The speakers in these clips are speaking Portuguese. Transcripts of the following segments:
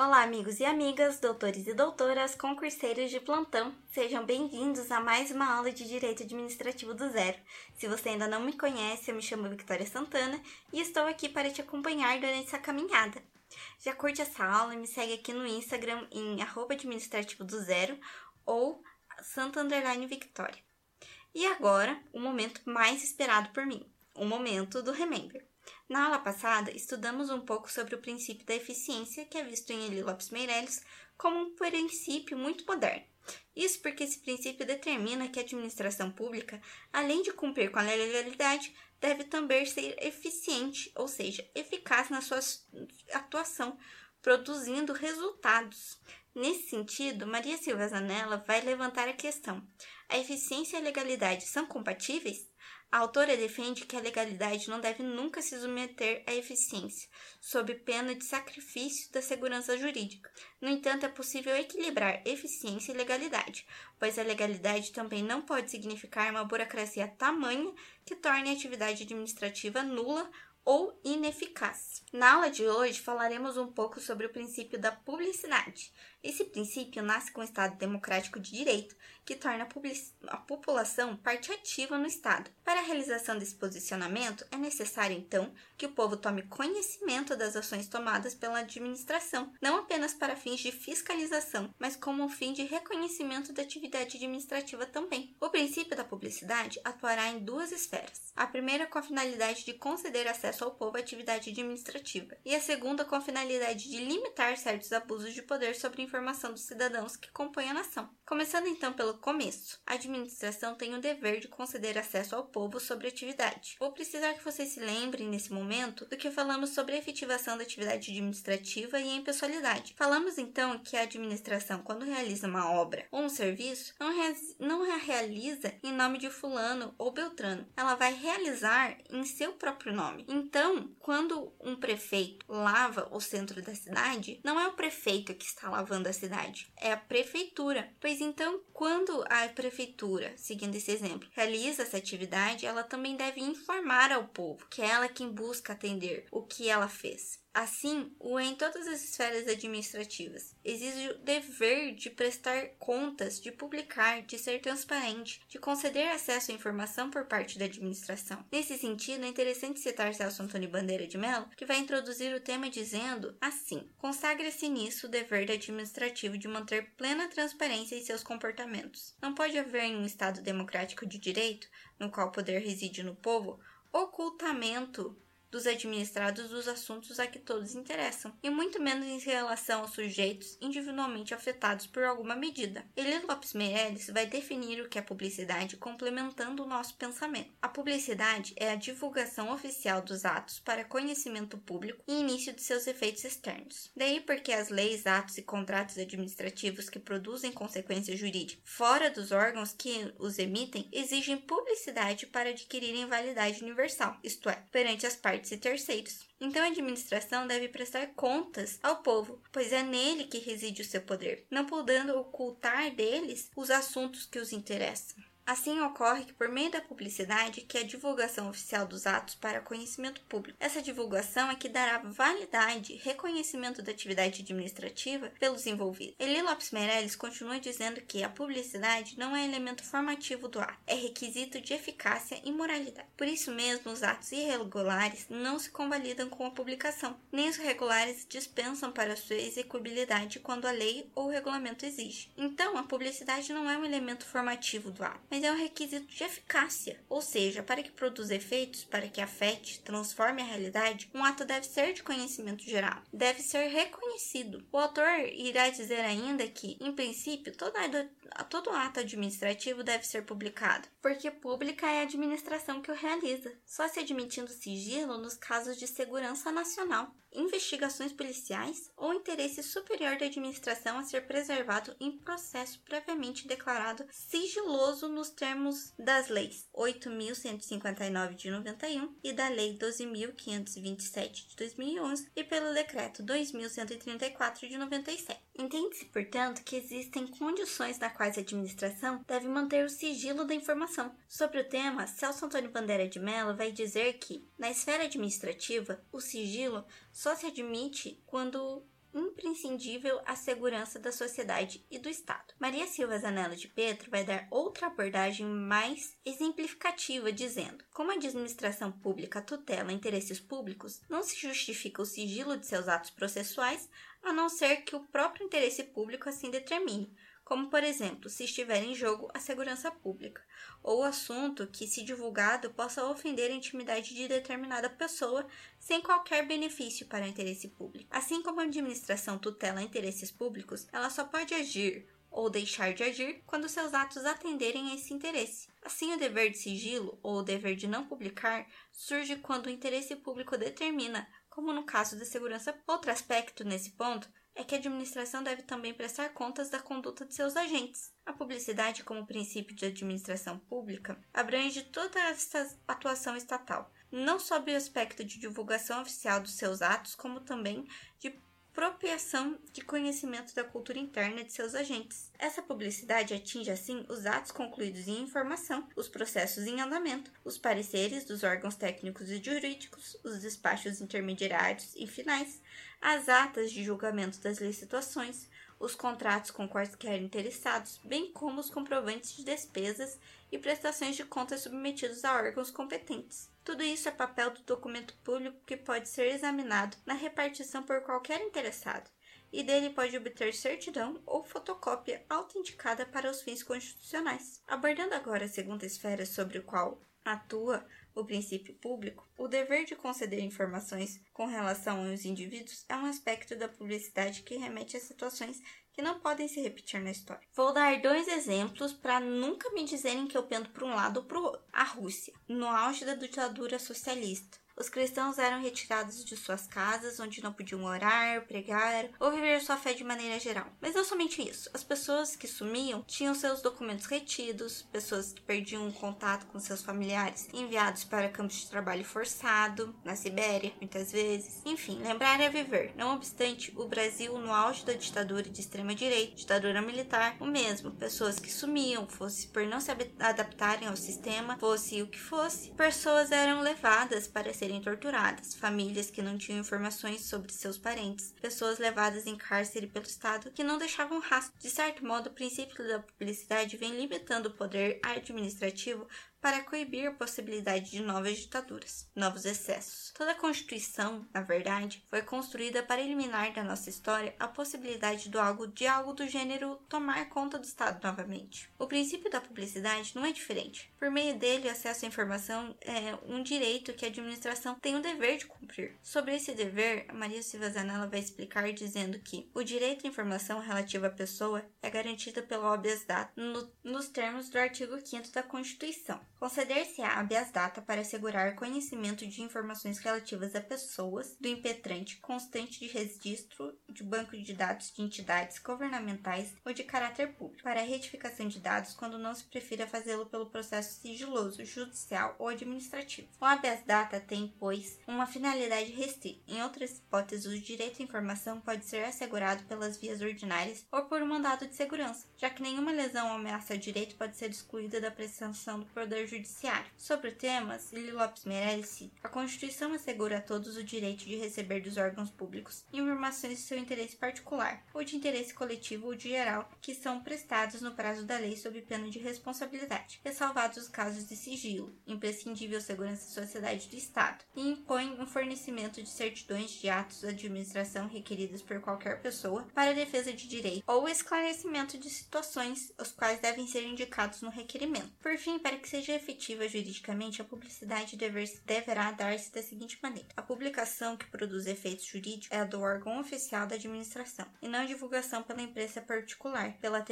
Olá, amigos e amigas, doutores e doutoras, concurseiros de plantão. Sejam bem-vindos a mais uma aula de Direito Administrativo do Zero. Se você ainda não me conhece, eu me chamo Victoria Santana e estou aqui para te acompanhar durante essa caminhada. Já curte essa aula e me segue aqui no Instagram em administrativo do zero ou Santa Victoria. E agora, o momento mais esperado por mim, o momento do Remember. Na aula passada, estudamos um pouco sobre o princípio da eficiência, que é visto em Eli Lopes Meirelles como um princípio muito moderno. Isso porque esse princípio determina que a administração pública, além de cumprir com a legalidade, deve também ser eficiente, ou seja, eficaz na sua atuação, produzindo resultados. Nesse sentido, Maria Silva Zanella vai levantar a questão: a eficiência e a legalidade são compatíveis? A autora defende que a legalidade não deve nunca se submeter à eficiência, sob pena de sacrifício da segurança jurídica. No entanto, é possível equilibrar eficiência e legalidade, pois a legalidade também não pode significar uma burocracia tamanha que torne a atividade administrativa nula ou ineficaz. Na aula de hoje falaremos um pouco sobre o princípio da publicidade. Esse princípio nasce com o Estado democrático de direito, que torna a, a população parte ativa no Estado. Para a realização desse posicionamento, é necessário, então, que o povo tome conhecimento das ações tomadas pela administração, não apenas para fins de fiscalização, mas como um fim de reconhecimento da atividade administrativa também. O princípio da publicidade atuará em duas esferas. A primeira com a finalidade de conceder acesso ao povo à atividade administrativa, e a segunda com a finalidade de limitar certos abusos de poder sobre informação dos cidadãos que compõem a nação. Começando então pelo começo, a administração tem o dever de conceder acesso ao povo sobre a atividade. Vou precisar que vocês se lembrem nesse momento do que falamos sobre a efetivação da atividade administrativa e a impessoalidade. Falamos então que a administração, quando realiza uma obra ou um serviço, não, não a realiza em nome de fulano ou beltrano. Ela vai realizar em seu próprio nome. Então, quando um prefeito lava o centro da cidade, não é o prefeito que está lavando da cidade, é a prefeitura. Pois então, quando a prefeitura, seguindo esse exemplo, realiza essa atividade, ela também deve informar ao povo que é ela quem busca atender o que ela fez. Assim, o em todas as esferas administrativas exige o dever de prestar contas, de publicar, de ser transparente, de conceder acesso à informação por parte da administração. Nesse sentido, é interessante citar Celso Antônio Bandeira de Mello, que vai introduzir o tema dizendo assim: consagra-se nisso o dever administrativo de manter plena transparência em seus comportamentos. Não pode haver em um Estado democrático de direito, no qual o poder reside no povo, ocultamento dos administrados dos assuntos a que todos interessam, e muito menos em relação aos sujeitos individualmente afetados por alguma medida. Eli Lopes Meirelles vai definir o que é publicidade complementando o nosso pensamento. A publicidade é a divulgação oficial dos atos para conhecimento público e início de seus efeitos externos. Daí porque as leis, atos e contratos administrativos que produzem consequências jurídicas fora dos órgãos que os emitem exigem publicidade para adquirirem validade universal, isto é, perante as partes partes e terceiros. Então a administração deve prestar contas ao povo, pois é nele que reside o seu poder, não podendo ocultar deles os assuntos que os interessam. Assim ocorre que por meio da publicidade, que é a divulgação oficial dos atos para conhecimento público, essa divulgação é que dará validade e reconhecimento da atividade administrativa pelos envolvidos. Eli Lopes Meirelles continua dizendo que a publicidade não é elemento formativo do ato, é requisito de eficácia e moralidade. Por isso mesmo, os atos irregulares não se convalidam com a publicação, nem os regulares dispensam para sua execuibilidade quando a lei ou o regulamento exige. Então, a publicidade não é um elemento formativo do ato, mas é um requisito de eficácia, ou seja, para que produza efeitos, para que afete, transforme a realidade, um ato deve ser de conhecimento geral, deve ser reconhecido. O autor irá dizer ainda que, em princípio, todo, ato administrativo deve ser publicado, porque pública é a administração que o realiza, só se admitindo sigilo nos casos de segurança nacional investigações policiais ou interesse superior da administração a ser preservado em processo previamente declarado sigiloso nos termos das leis 8.159 de 91 e da Lei 12.527 de 2011 e pelo Decreto 2.134 de 97. Entende-se, portanto, que existem condições na quais a administração deve manter o sigilo da informação. Sobre o tema, Celso Antônio Bandeira de Mello vai dizer que, na esfera administrativa, o sigilo só se admite quando imprescindível à segurança da sociedade e do Estado. Maria Silva Zanella de Petro vai dar outra abordagem mais exemplificativa, dizendo: como a administração pública tutela interesses públicos, não se justifica o sigilo de seus atos processuais, a não ser que o próprio interesse público assim determine como por exemplo, se estiver em jogo a segurança pública, ou assunto que, se divulgado, possa ofender a intimidade de determinada pessoa sem qualquer benefício para o interesse público. Assim como a administração tutela interesses públicos, ela só pode agir ou deixar de agir quando seus atos atenderem a esse interesse. Assim, o dever de sigilo ou o dever de não publicar surge quando o interesse público determina, como no caso da segurança. Outro aspecto nesse ponto é que a administração deve também prestar contas da conduta de seus agentes. A publicidade, como princípio de administração pública, abrange toda essa atuação estatal, não sob o aspecto de divulgação oficial dos seus atos, como também de apropriação de conhecimento da cultura interna de seus agentes. Essa publicidade atinge, assim, os atos concluídos em informação, os processos em andamento, os pareceres dos órgãos técnicos e jurídicos, os despachos intermediários e finais, as atas de julgamento das licitações, os contratos com quaisquer interessados, bem como os comprovantes de despesas e prestações de contas submetidos a órgãos competentes. Tudo isso é papel do documento público que pode ser examinado na repartição por qualquer interessado, e dele pode obter certidão ou fotocópia autenticada para os fins constitucionais. Abordando agora a segunda esfera sobre o qual atua o princípio público, o dever de conceder informações com relação aos indivíduos é um aspecto da publicidade que remete a situações que não podem se repetir na história. Vou dar dois exemplos para nunca me dizerem que eu pendo para um lado ou para o outro. A Rússia, no auge da ditadura socialista os cristãos eram retirados de suas casas, onde não podiam orar, pregar ou viver sua fé de maneira geral. Mas não somente isso, as pessoas que sumiam tinham seus documentos retidos, pessoas que perdiam o contato com seus familiares enviados para campos de trabalho forçado, na Sibéria, muitas vezes. Enfim, lembrar é viver. Não obstante, o Brasil, no auge da ditadura de extrema-direita, ditadura militar, o mesmo. Pessoas que sumiam, fosse por não se adaptarem ao sistema, fosse o que fosse, pessoas eram levadas para ser serem torturadas, famílias que não tinham informações sobre seus parentes, pessoas levadas em cárcere pelo Estado que não deixavam rastro. De certo modo, o princípio da publicidade vem limitando o poder administrativo para coibir a possibilidade de novas ditaduras, novos excessos. Toda a Constituição, na verdade, foi construída para eliminar da nossa história a possibilidade do algo de algo do gênero tomar conta do Estado novamente. O princípio da publicidade não é diferente. Por meio dele, o acesso à informação é um direito que a administração tem o dever de cumprir. Sobre esse dever, Maria Silva Zanella vai explicar dizendo que o direito à informação relativa à pessoa é garantido pela habeas data no, nos termos do artigo 5 da Constituição. Conceder-se-á habeas data para assegurar conhecimento de informações relativas a pessoas do impetrante constante de registro de banco de dados de entidades governamentais ou de caráter público, para a retificação de dados quando não se prefira fazê-lo pelo processo sigiloso, judicial ou administrativo. O habeas data tem, pois, uma finalidade restrita. Em outras hipóteses, o direito à informação pode ser assegurado pelas vias ordinárias ou por um mandado de segurança, já que nenhuma lesão ou ameaça ao direito pode ser excluída da prestação do poder Judiciário. Sobre o tema, Cílio Lopes Meirelles cita: A Constituição assegura a todos o direito de receber dos órgãos públicos informações de seu interesse particular ou de interesse coletivo ou de geral que são prestados no prazo da lei sob pena de responsabilidade, ressalvados os casos de sigilo, imprescindível segurança da sociedade do Estado, e impõe um fornecimento de certidões de atos da administração requeridas por qualquer pessoa para defesa de direito ou esclarecimento de situações os quais devem ser indicados no requerimento. Por fim, para que seja efetiva juridicamente, a publicidade dever, deverá dar-se da seguinte maneira: a publicação que produz efeitos jurídicos é a do órgão oficial da administração, e não a divulgação pela imprensa particular, pela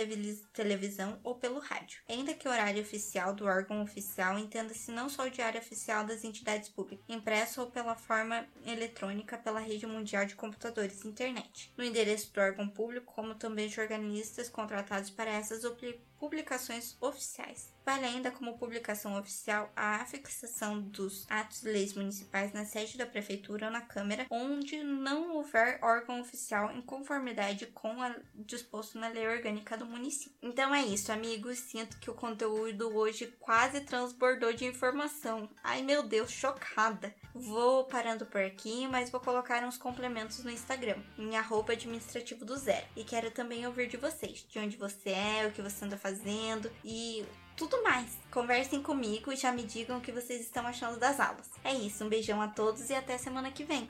televisão ou pelo rádio. Ainda que o horário oficial do órgão oficial entenda-se não só o diário oficial das entidades públicas, impresso ou pela forma eletrônica pela rede mundial de computadores e internet, no endereço do órgão público, como também de organistas contratados para essas obrigações publicações oficiais. Vale ainda como publicação oficial a afixação dos atos de leis municipais na sede da prefeitura ou na Câmara, onde não houver órgão oficial em conformidade com o disposto na lei orgânica do município. Então é isso, amigos. Sinto que o conteúdo hoje quase transbordou de informação. Ai meu Deus, chocada. Vou parando por aqui, mas vou colocar uns complementos no Instagram, em arroba administrativo do zero. E quero também ouvir de vocês, de onde você é, o que você anda fazendo e tudo mais. Conversem comigo e já me digam o que vocês estão achando das aulas. É isso, um beijão a todos e até semana que vem.